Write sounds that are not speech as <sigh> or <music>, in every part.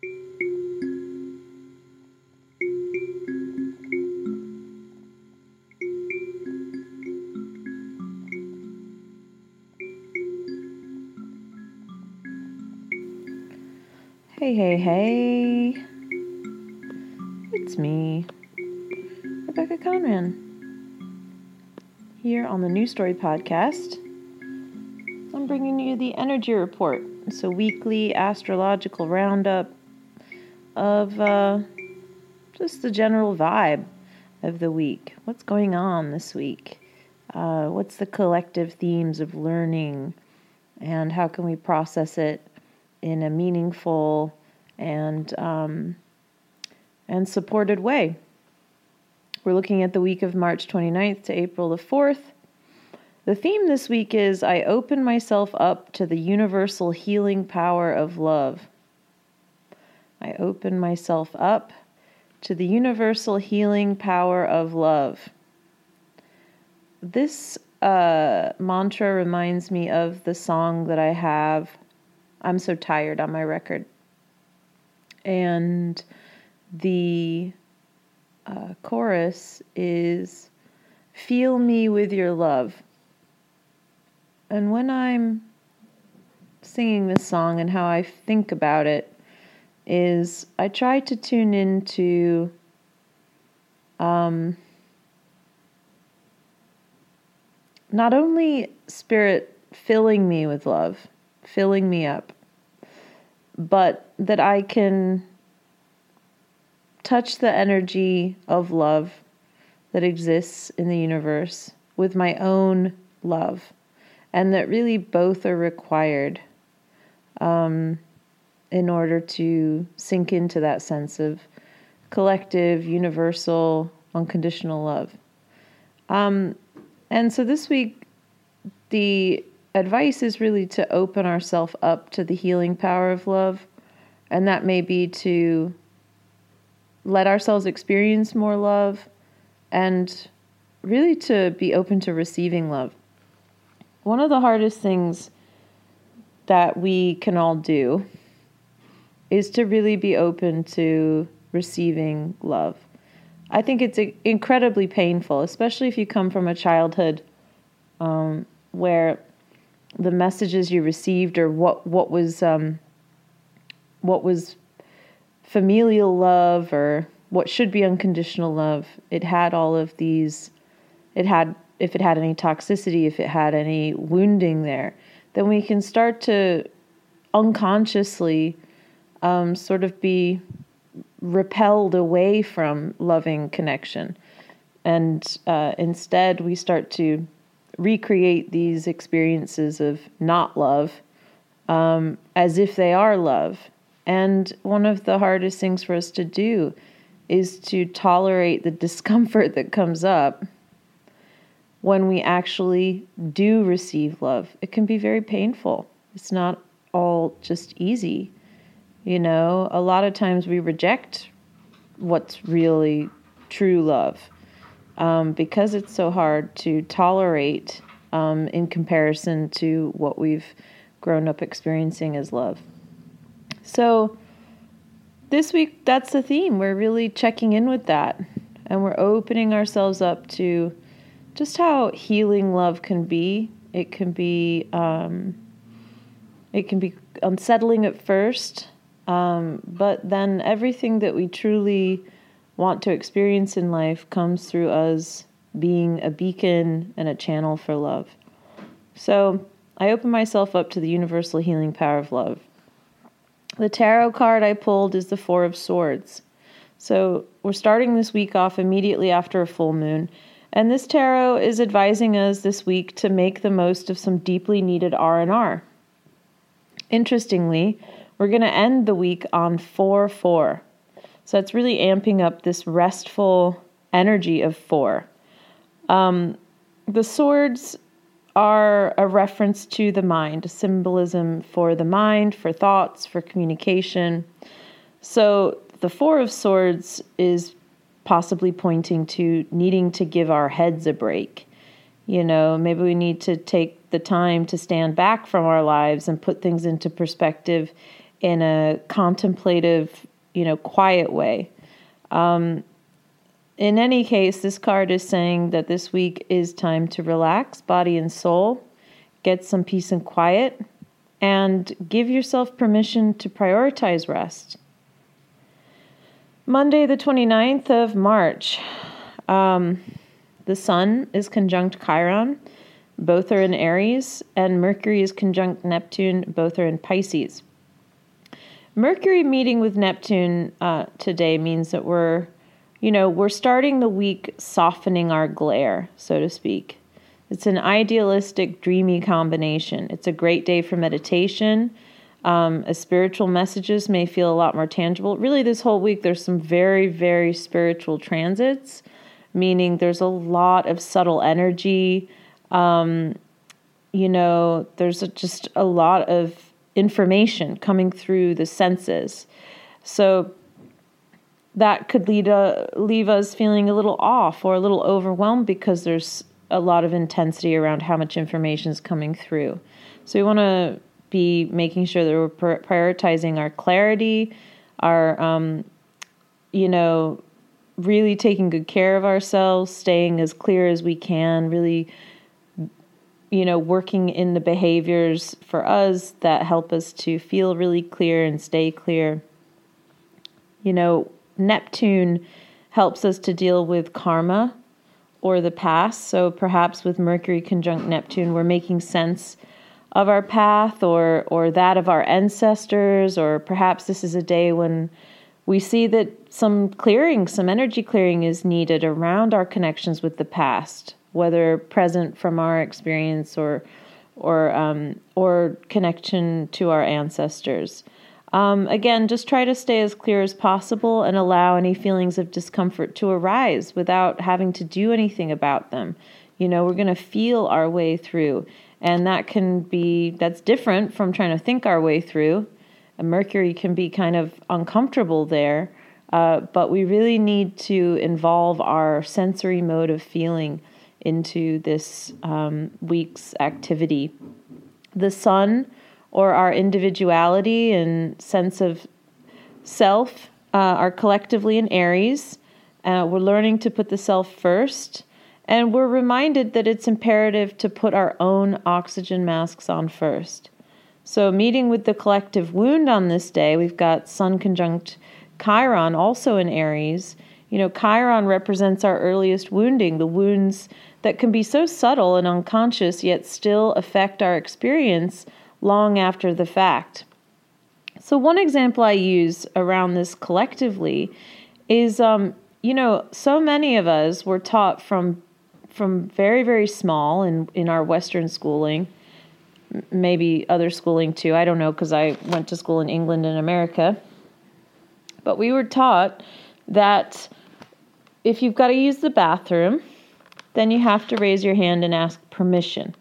Hey, hey, hey. It's me, Rebecca Conran, here on the New Story Podcast. I'm bringing you the Energy Report. It's a weekly astrological roundup of uh, just the general vibe of the week. What's going on this week? Uh, what's the collective themes of learning? And how can we process it in a meaningful and um, and supported way. We're looking at the week of March 29th to April the 4th. The theme this week is I open myself up to the universal healing power of love. I open myself up to the universal healing power of love. This uh, mantra reminds me of the song that I have I'm so tired on my record. And the uh, chorus is Feel me with your love. And when I'm singing this song and how I think about it, is I try to tune into um, not only spirit filling me with love, filling me up, but that I can touch the energy of love that exists in the universe with my own love, and that really both are required. Um, in order to sink into that sense of collective, universal, unconditional love. Um, and so this week, the advice is really to open ourselves up to the healing power of love. And that may be to let ourselves experience more love and really to be open to receiving love. One of the hardest things that we can all do is to really be open to receiving love. I think it's incredibly painful, especially if you come from a childhood um, where the messages you received or what what was um, what was familial love or what should be unconditional love it had all of these it had if it had any toxicity if it had any wounding there then we can start to unconsciously um, sort of be repelled away from loving connection and uh, instead we start to recreate these experiences of not love um, as if they are love. And one of the hardest things for us to do is to tolerate the <laughs> discomfort that comes up when we actually do receive love. It can be very painful. It's not all just easy. You know, a lot of times we reject what's really true love um, because it's so hard to tolerate um, in comparison to what we've grown up experiencing as love. So, this week, that's the theme. We're really checking in with that and we're opening ourselves up to just how healing love can be. It can be, um, it can be unsettling at first, um, but then everything that we truly want to experience in life comes through us being a beacon and a channel for love. So I open myself up to the universal healing power of love. The tarot card I pulled is the Four of Swords. So we're starting this week off immediately after a full moon. And this tarot is advising us this week to make the most of some deeply needed R&R. Interestingly, we're going to end the week on 4 4. So it's really amping up this restful energy of four. Um, the swords are a reference to the mind, a symbolism for the mind, for thoughts, for communication. So the Four of Swords is possibly pointing to needing to give our heads a break. You know, maybe we need to take the time to stand back from our lives and put things into perspective in a contemplative, you know, quiet way. Um, in any case, this card is saying that this week is time to relax, body and soul, get some peace and quiet, and give yourself permission to prioritize rest. Monday, the 29th of March, um, the Sun is conjunct Chiron. Both are in Aries, and Mercury is conjunct Neptune. Both are in Pisces. Mercury meeting with Neptune uh, today means that we're, you know, we're starting the week softening our glare, so to speak. It's an idealistic, dreamy combination. It's a great day for meditation. Um, as spiritual messages may feel a lot more tangible. Really, this whole week, there's some very, very spiritual transits, meaning there's a lot of subtle energy. Um, you know, there's a, just a lot of information coming through the senses. So that could lead uh, leave us feeling a little off or a little overwhelmed because there's a lot of intensity around how much information is coming through. So we want to be making sure that we're prioritizing our clarity, our um, you know, really taking good care of ourselves, staying as clear as we can, really you know, working in the behaviors for us that help us to feel really clear and stay clear. You know, Neptune helps us to deal with karma or the past. So perhaps with Mercury conjunct Neptune, we're making sense of our path or or that of our ancestors or perhaps this is a day when we see that some clearing, some energy clearing is needed around our connections with the past whether present from our experience or or um, or connection to our ancestors. Um, again, just try to stay as clear as possible and allow any feelings of discomfort to arise without having to do anything about them. You know, we're going to feel our way through, and that can be that's different from trying to think our way through. And Mercury can be kind of uncomfortable there, uh, but we really need to involve our sensory mode of feeling into this um, week's activity. The sun, or our individuality and sense of self, uh, are collectively in Aries. Uh, we're learning to put the self first, and we're reminded that it's imperative to put our own oxygen masks on first. So, meeting with the collective wound on this day, we've got Sun conjunct Chiron also in Aries. You know, Chiron represents our earliest wounding, the wounds that can be so subtle and unconscious yet still affect our experience long after the fact. So, one example I use around this collectively is, um, you know, so many of us were taught from from very very small in in our Western schooling, maybe other schooling too. I don't know because I went to school in England and America, but we were taught that if you've got to use the bathroom, then you have to raise your hand and ask permission.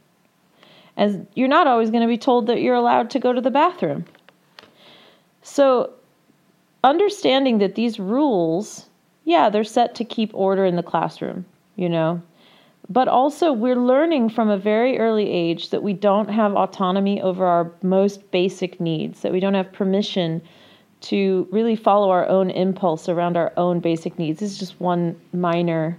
As you're not always going to be told that you're allowed to go to the bathroom. So, understanding that these rules, yeah, they're set to keep order in the classroom, you know, but also we're learning from a very early age that we don't have autonomy over our most basic needs, that we don't have permission to really follow our own impulse around our own basic needs. This is just one minor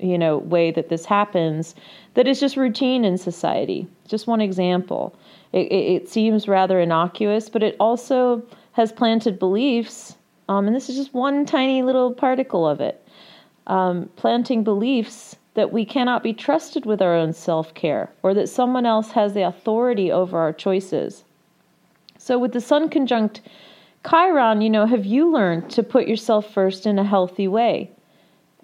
you know way that this happens that is just routine in society. Just one example. It, it, it seems rather innocuous but it also has planted beliefs um, and this is just one tiny little particle of it um, planting beliefs that we cannot be trusted with our own self-care or that someone else has the authority over our choices. So with the sun conjunct chiron you know have you learned to put yourself first in a healthy way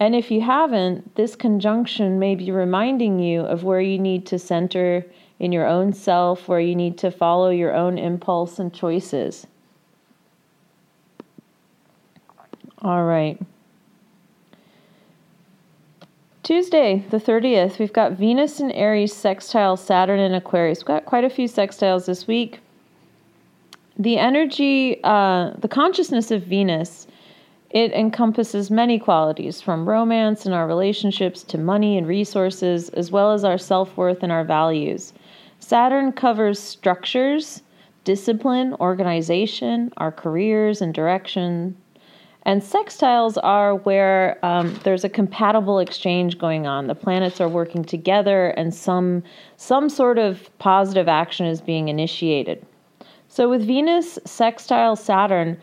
and if you haven't, this conjunction may be reminding you of where you need to center in your own self, where you need to follow your own impulse and choices. All right. Tuesday, the 30th, we've got Venus and Aries sextile Saturn and Aquarius. We've got quite a few sextiles this week. The energy, uh, the consciousness of Venus it encompasses many qualities, from romance and our relationships to money and resources, as well as our self worth and our values. Saturn covers structures, discipline, organization, our careers and direction. And sextiles are where um, there's a compatible exchange going on. The planets are working together, and some some sort of positive action is being initiated. So with Venus sextile Saturn,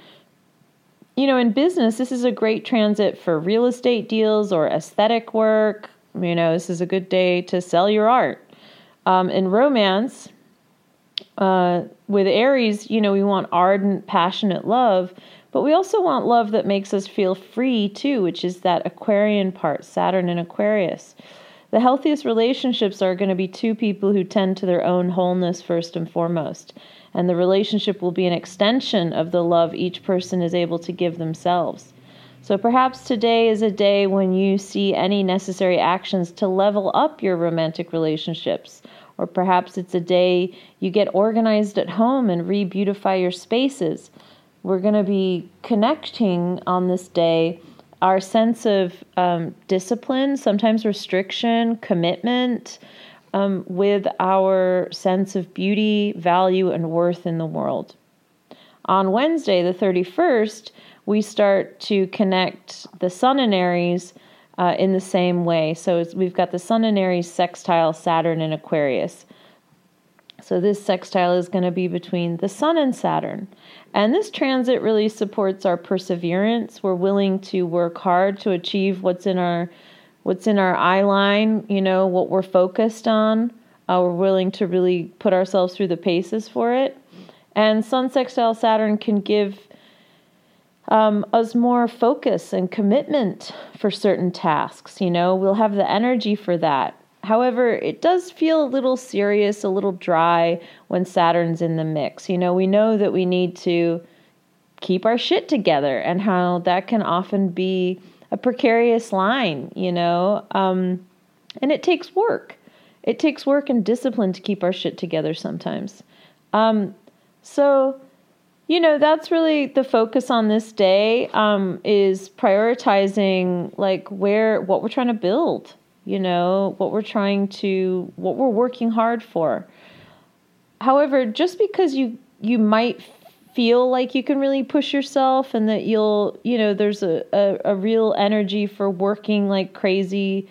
you know, in business, this is a great transit for real estate deals or aesthetic work. You know, this is a good day to sell your art. Um, in romance, uh, with Aries, you know, we want ardent, passionate love, but we also want love that makes us feel free too, which is that Aquarian part, Saturn and Aquarius. The healthiest relationships are going to be two people who tend to their own wholeness first and foremost and the relationship will be an extension of the love each person is able to give themselves. So perhaps today is a day when you see any necessary actions to level up your romantic relationships. Or perhaps it's a day you get organized at home and re beautify your spaces. We're going to be connecting on this day our sense of um, discipline, sometimes restriction, commitment, um, with our sense of beauty, value, and worth in the world. On Wednesday, the 31st, we start to connect the Sun and Aries uh, in the same way. So we've got the Sun and Aries sextile Saturn and Aquarius. So this sextile is going to be between the Sun and Saturn. And this transit really supports our perseverance. We're willing to work hard to achieve what's in our what's in our eye line, you know, what we're focused on. Uh, we're willing to really put ourselves through the paces for it. And Sun Sextile Saturn can give um, us more focus and commitment for certain tasks. You know, we'll have the energy for that. However, it does feel a little serious, a little dry when Saturn's in the mix. You know, we know that we need to keep our shit together and how that can often be a precarious line, you know. Um, and it takes work. It takes work and discipline to keep our shit together sometimes. Um, so, you know, that's really the focus on this day um, is prioritizing like where what we're trying to build, you know, what we're trying to what we're working hard for. However, just because you you might feel like you can really push yourself and that you'll, you know, there's a, a, a real energy for working like crazy.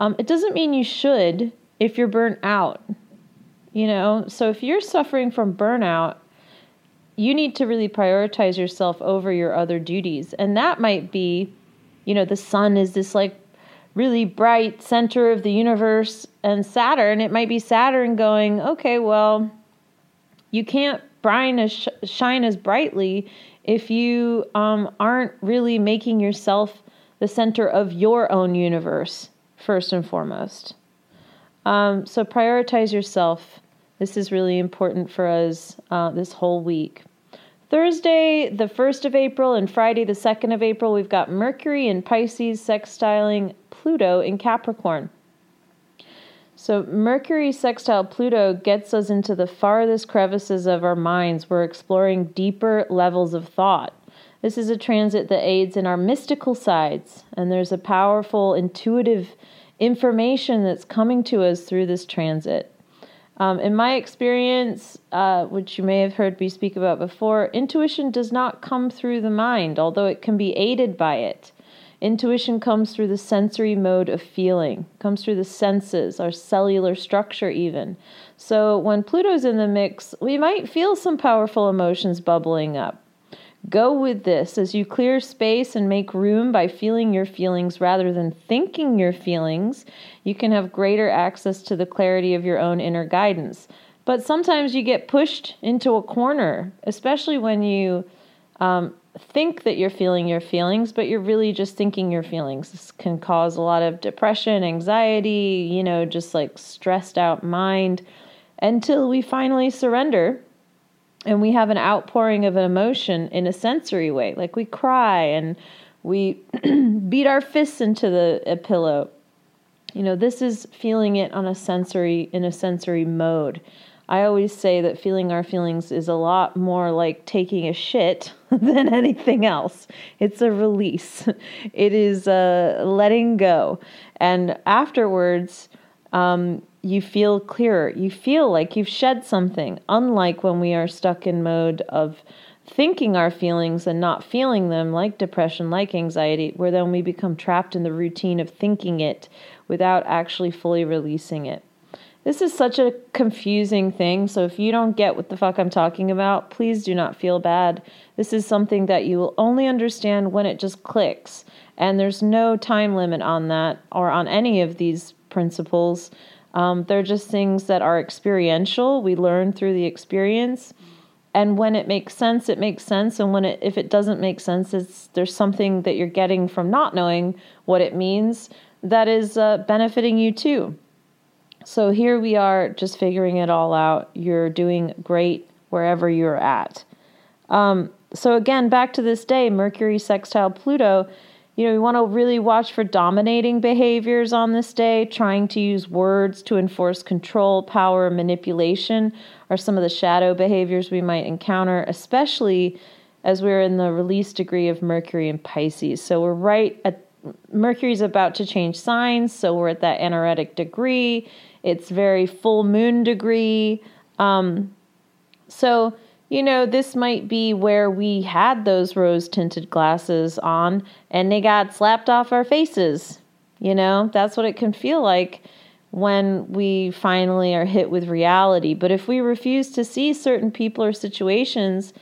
Um, it doesn't mean you should if you're burnt out, you know? So if you're suffering from burnout, you need to really prioritize yourself over your other duties. And that might be, you know, the sun is this like really bright center of the universe and Saturn, it might be Saturn going, okay, well, you can't shine as, shine as brightly if you um, aren't really making yourself the center of your own universe, first and foremost. Um, so prioritize yourself. This is really important for us uh, this whole week. Thursday, the 1st of April, and Friday, the 2nd of April, we've got Mercury in Pisces sextiling Pluto in Capricorn. So, Mercury sextile Pluto gets us into the farthest crevices of our minds. We're exploring deeper levels of thought. This is a transit that aids in our mystical sides, and there's a powerful, intuitive information that's coming to us through this transit. Um, in my experience, uh, which you may have heard me speak about before, intuition does not come through the mind, although it can be aided by it. Intuition comes through the sensory mode of feeling, comes through the senses, our cellular structure, even. So when Pluto's in the mix, we might feel some powerful emotions bubbling up. Go with this as you clear space and make room by feeling your feelings rather than thinking your feelings. You can have greater access to the clarity of your own inner guidance. But sometimes you get pushed into a corner, especially when you um, think that you're feeling your feelings, but you're really just thinking your feelings. This can cause a lot of depression, anxiety, you know, just like stressed out mind until we finally surrender and we have an outpouring of an emotion in a sensory way. Like we cry and we <clears throat> beat our fists into the pillow. You know, this is feeling it on a sensory in a sensory mode. I always say that feeling our feelings is a lot more like taking a shit <laughs> than anything else. It's a release, <laughs> it is a letting go. And afterwards, um, you feel clearer. You feel like you've shed something, unlike when we are stuck in mode of thinking our feelings and not feeling them, like depression, like anxiety, where then we become trapped in the routine of thinking it without actually fully releasing it. This is such a confusing thing. So if you don't get what the fuck I'm talking about, please do not feel bad. This is something that you will only understand when it just clicks. And there's no time limit on that or on any of these principles. Um, they're just things that are experiential. We learn through the experience. And when it makes sense, it makes sense. And when it, if it doesn't make sense, it's there's something that you're getting from not knowing what it means that is uh, benefiting you too. So here we are just figuring it all out. You're doing great wherever you're at. Um, so again, back to this day, Mercury sextile Pluto. You know, we want to really watch for dominating behaviors on this day, trying to use words to enforce control, power, manipulation are some of the shadow behaviors we might encounter, especially as we're in the release degree of Mercury in Pisces. So we're right at Mercury's about to change signs, so we're at that anaretic degree. It's very full moon degree. Um, so, you know, this might be where we had those rose tinted glasses on and they got slapped off our faces. You know, that's what it can feel like when we finally are hit with reality. But if we refuse to see certain people or situations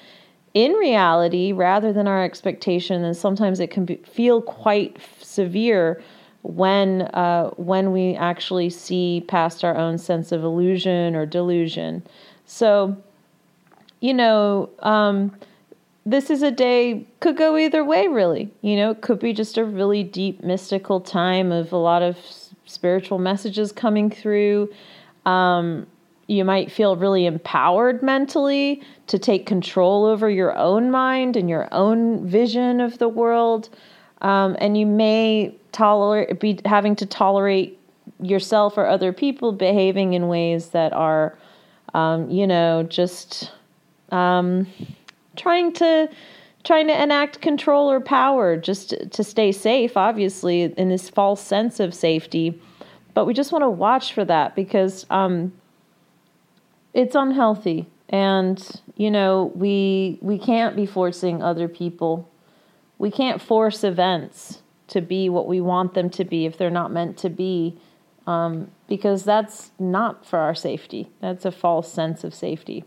in reality rather than our expectation, then sometimes it can be, feel quite severe when uh, when we actually see past our own sense of illusion or delusion. So, you know, um, this is a day could go either way. Really, you know, it could be just a really deep mystical time of a lot of spiritual messages coming through. Um, you might feel really empowered mentally to take control over your own mind and your own vision of the world. Um, and you may tolerate be having to tolerate yourself or other people behaving in ways that are, um, you know, just um, trying to trying to enact control or power just to, to stay safe. Obviously, in this false sense of safety, but we just want to watch for that because um, it's unhealthy, and you know we we can't be forcing other people. We can't force events to be what we want them to be if they're not meant to be, um, because that's not for our safety. That's a false sense of safety.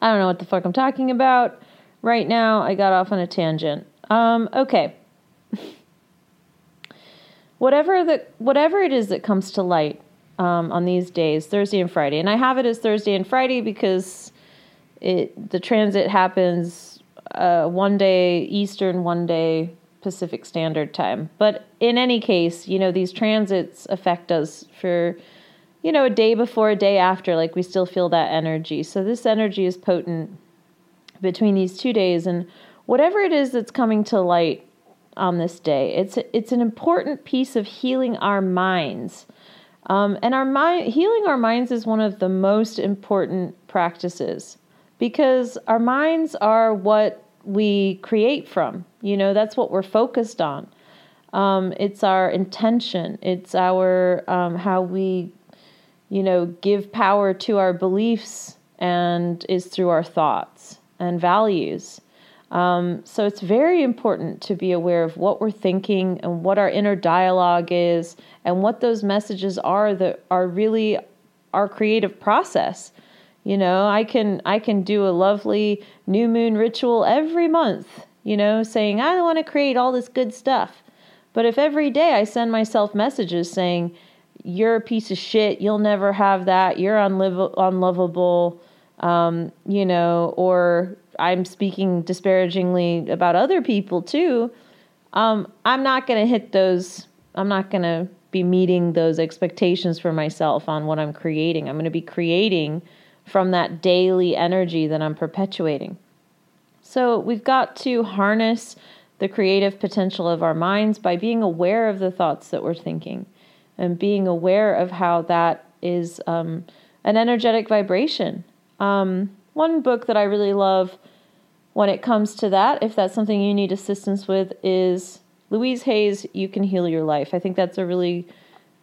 I don't know what the fuck I'm talking about. Right now, I got off on a tangent. Um, okay. <laughs> whatever the whatever it is that comes to light um, on these days, Thursday and Friday, and I have it as Thursday and Friday because it the transit happens uh, one day Eastern, one day Pacific Standard Time. But in any case, you know, these transits affect us for, you know, a day before, a day after. Like we still feel that energy. So this energy is potent between these two days. And whatever it is that's coming to light on this day, it's, it's an important piece of healing our minds. Um, and our mind, healing our minds is one of the most important practices because our minds are what we create from. You know, that's what we're focused on. Um, it's our intention. It's our um, how we, you know, give power to our beliefs, and is through our thoughts and values. Um, so it's very important to be aware of what we're thinking and what our inner dialogue is, and what those messages are that are really our creative process. You know, I can I can do a lovely new moon ritual every month, you know, saying I want to create all this good stuff. But if every day I send myself messages saying you're a piece of shit, you'll never have that, you're unliv- unlovable, um, you know, or I'm speaking disparagingly about other people too, um, I'm not going to hit those, I'm not going to be meeting those expectations for myself on what I'm creating. I'm going to be creating from that daily energy that I'm perpetuating. So we've got to harness the creative potential of our minds by being aware of the thoughts that we're thinking and being aware of how that is um, an energetic vibration. Um, one book that I really love when it comes to that, if that's something you need assistance with, is Louise Hay's You Can Heal Your Life. I think that's a really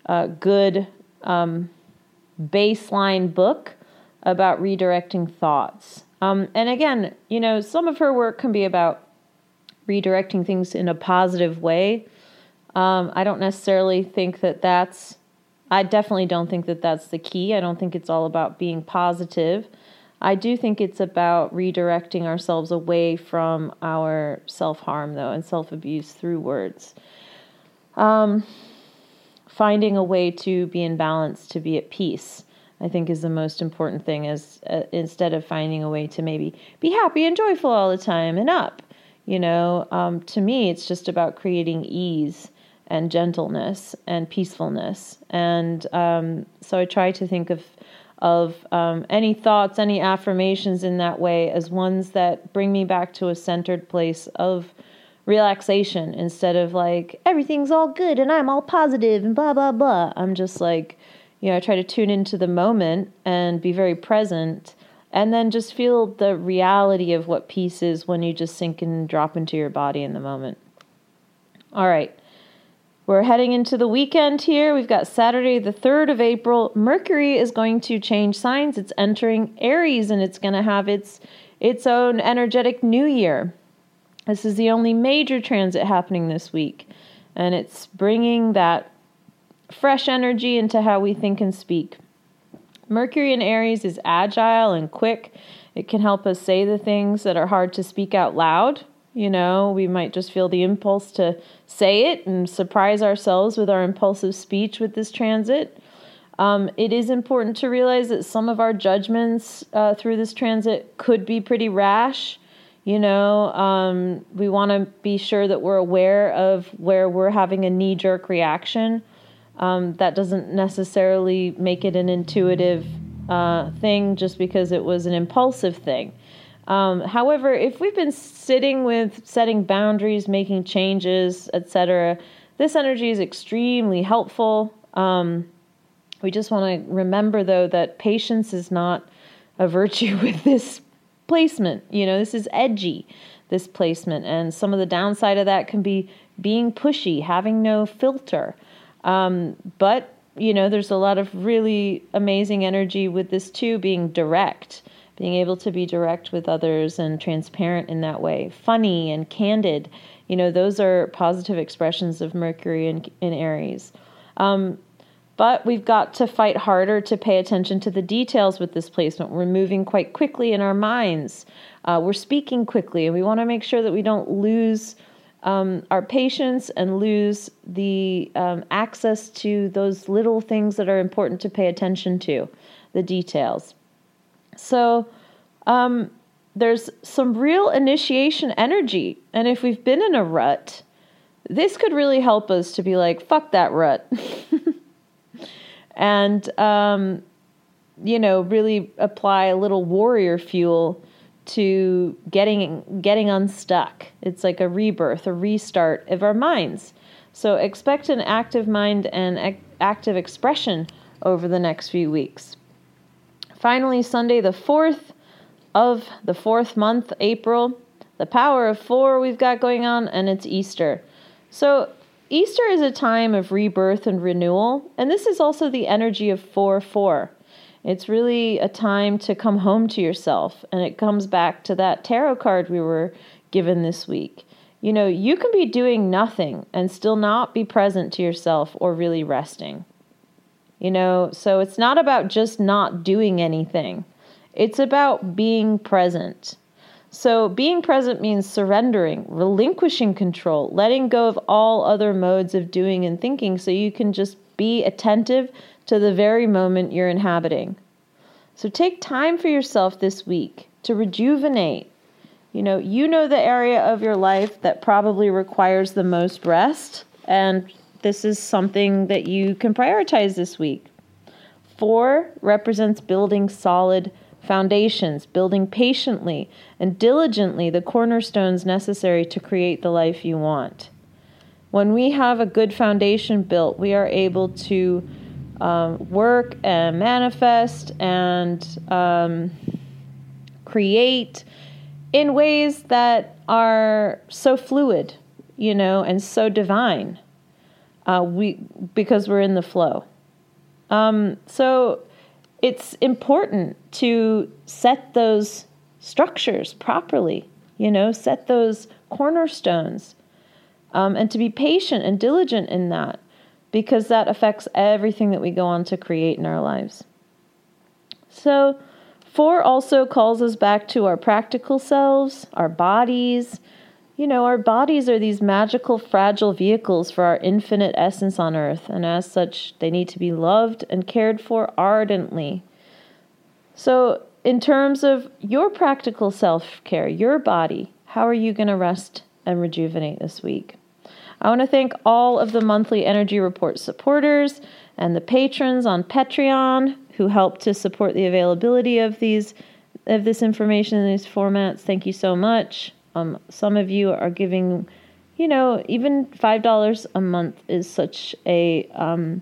uh, good um, baseline book about redirecting thoughts. Um, and again, you know, some of her work can be about redirecting things in a positive way. Um, I don't necessarily think that that's, I definitely don't think that that's the key. I don't think it's all about being positive. I do think it's about redirecting ourselves away from our self harm, though, and self abuse through words. Um, finding a way to be in balance, to be at peace. I think is the most important thing is uh, instead of finding a way to maybe be happy and joyful all the time and up you know um, to me it's just about creating ease and gentleness and peacefulness. And um, so i try to think of of um, any thoughts any affirmations in that way as ones that bring me back to a centered place of relaxation instead of like everything's all good and i'm all positive and blah blah blah. I'm just like you know, I try to tune into the moment and be very present and then just feel the reality of what peace is when you just sink and drop into your body in the moment. All right. We're heading into the weekend here. We've got Saturday, the 3rd of April. Mercury is going to change signs. It's entering Aries and it's going to have its its own energetic new year. This is the only major transit happening this week, and it's bringing that fresh energy into how we think and speak. Mercury in Aries is agile and quick. It can help us say the things that are hard to speak out loud. You know, we might just feel the impulse to say it and surprise ourselves with our impulsive speech with this transit. Um, it is important to realize that some of our judgments uh, through this transit could be pretty rash. You know, um, we want to be sure that we're aware of where we're having a knee jerk reaction um, that doesn't necessarily make it an intuitive uh, thing just because it was an impulsive thing. Um, however, if we've been sitting with setting boundaries, making changes, etc., this energy is extremely helpful. Um, we just want to remember, though, that patience is not a <laughs> virtue with this placement. You know, this is edgy, this placement. And some of the downside of that can be being pushy, having no filter. Um, but you know, there's a lot of really amazing energy with this too, being direct, being able to be direct with others and transparent in that way, funny and candid. You know, those are positive expressions of Mercury in, in Aries. Um, but we've got to fight harder to pay attention to the details with this placement. We're moving quite quickly in our minds. Uh, we're speaking quickly, and we want to make sure that we don't lose um, our patience and lose the um, access to those little things that are important to pay attention to, the details. So, um, there's some real initiation energy. And if we've been in a rut, this could really help us to be like, fuck that rut. <laughs> and, um, you know, really apply a little warrior fuel to getting getting unstuck. It's like a rebirth, a restart of our minds. So expect an active mind and active expression over the next few weeks. Finally, Sunday the 4th of the 4th month, April, the power of 4 we've got going on and it's Easter. So Easter is a time of rebirth and renewal, and this is also the energy of 4 4. It's really a time to come home to yourself. And it comes back to that tarot card we were given this week. You know, you can be doing nothing and still not be present to yourself or really resting. You know, so it's not about just not doing anything, it's about being present. So, being present means surrendering, relinquishing control, letting go of all other modes of doing and thinking so you can just be attentive to the very moment you're inhabiting. So take time for yourself this week to rejuvenate. You know, you know the area of your life that probably requires the most rest, and this is something that you can prioritize this week. Four represents building solid foundations, building patiently and diligently the cornerstones necessary to create the life you want. When we have a good foundation built, we are able to um, work and manifest and um, create in ways that are so fluid, you know, and so divine. Uh, we because we're in the flow. Um, so it's important to set those structures properly, you know, set those cornerstones, um, and to be patient and diligent in that because that affects everything that we go on to create in our lives. So, four also calls us back to our practical selves, our bodies. You know, our bodies are these magical, fragile vehicles for our infinite essence on earth, and as such, they need to be loved and cared for ardently. So, in terms of your practical self care, your body, how are you going to rest and rejuvenate this week? I want to thank all of the monthly Energy Report supporters and the patrons on Patreon who help to support the availability of these of this information in these formats. Thank you so much. Um, some of you are giving, you know, even five dollars a month is such a um,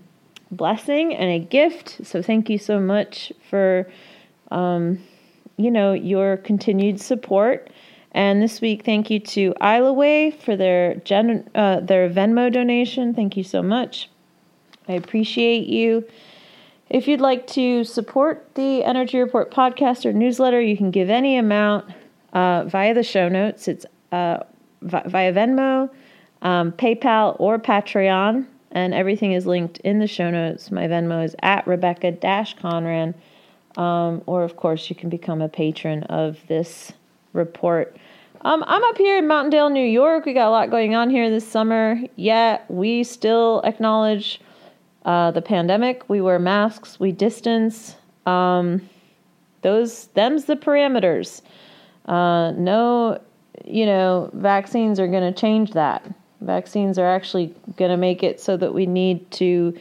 blessing and a gift. So thank you so much for, um, you know, your continued support. And this week, thank you to Islaway for their gen- uh, their Venmo donation. Thank you so much. I appreciate you. If you'd like to support the Energy Report podcast or newsletter, you can give any amount uh, via the show notes. It's uh, via Venmo, um, PayPal, or Patreon, and everything is linked in the show notes. My Venmo is at Rebecca Conran, um, or of course, you can become a patron of this report. Um, I'm up here in Mountaindale, New York. We got a lot going on here this summer. Yet we still acknowledge uh, the pandemic. We wear masks. We distance. Um, those them's the parameters. Uh, no, you know, vaccines are going to change that. Vaccines are actually going to make it so that we need to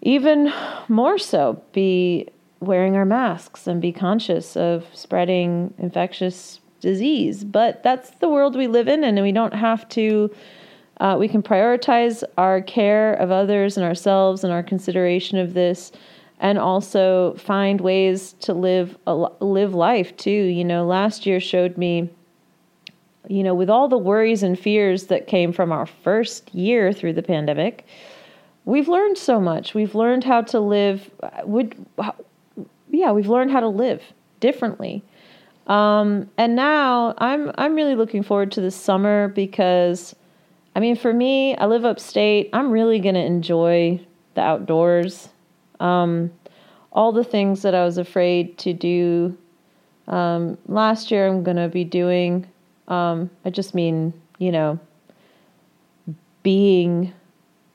even more so be wearing our masks and be conscious of spreading infectious disease. But that's the world we live in, and we don't have to. Uh, we can prioritize our care of others and ourselves and our consideration of this, and also find ways to live live life too. You know, last year showed me. You know, with all the worries and fears that came from our first year through the pandemic, we've learned so much. We've learned how to live. Would yeah, we've learned how to live differently um, and now I'm I'm really looking forward to this summer because I mean for me, I live upstate. I'm really to enjoy the outdoors. Um, all the things that I was afraid to do um, last year, I'm to be doing. Um, I just mean, you know, being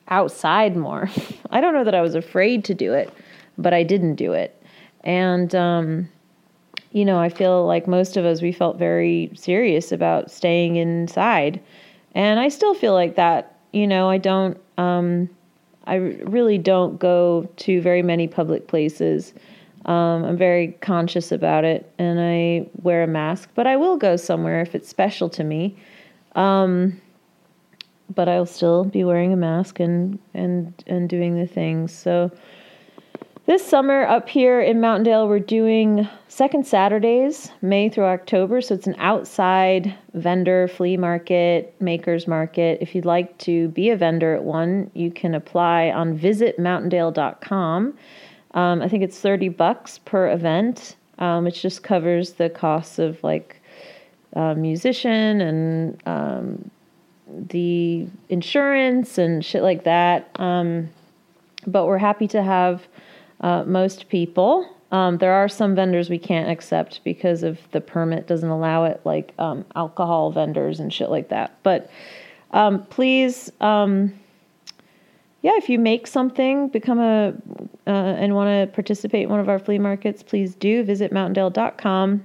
outside more. <laughs> I don't know that I was afraid to do it, but I didn't do it. And um, you know, I feel like most of us, we felt very serious about staying inside. And I still feel like that. You know, I don't, um, I really don't go to very many public places. Um, I'm very conscious about it and I wear a mask, but I will go somewhere if it's special to me. Um, but I'll still be wearing a mask and, and, and doing the things. So, this summer up here in Mountaindale, we're doing second Saturdays, May through October. So it's an outside vendor flea market, makers market. If you'd like to be a vendor at one, you can apply on visitmountaindale.com. Um, I think it's 30 bucks per event, um, which just covers the costs of like a musician and um, the insurance and shit like that. Um, but we're happy to have uh, most people. Um, there are some vendors we can't accept because of the permit doesn't allow it, like um, alcohol vendors and shit like that. But um, please, um, yeah, if you make something, become a uh, and want to participate in one of our flea markets, please do visit mountaindale.com.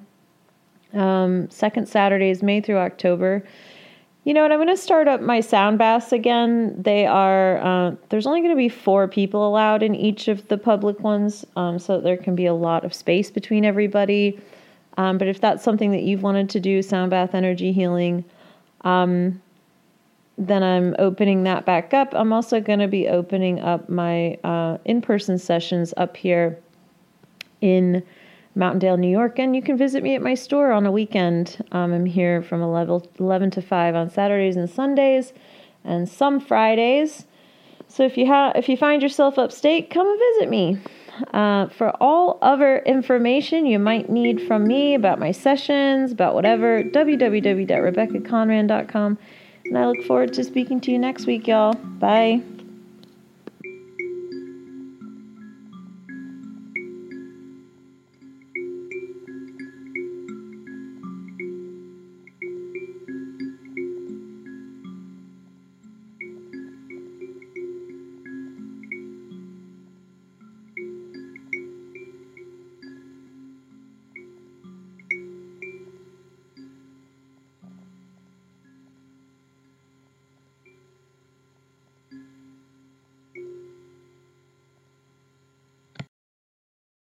Um, second Saturdays, May through October. You know what? I'm going to start up my sound baths again. They are, uh, there's only going to be four people allowed in each of the public ones, um, so there can be a lot of space between everybody. Um, but if that's something that you've wanted to do, sound bath energy healing, um, then I'm opening that back up. I'm also going to be opening up my uh, in person sessions up here in Mountaindale, New York, and you can visit me at my store on a weekend. Um, I'm here from 11, 11 to 5 on Saturdays and Sundays, and some Fridays. So if you have if you find yourself upstate, come and visit me. Uh, for all other information you might need from me about my sessions, about whatever, www.rebeccaconran.com. And I look forward to speaking to you next week, y'all. Bye.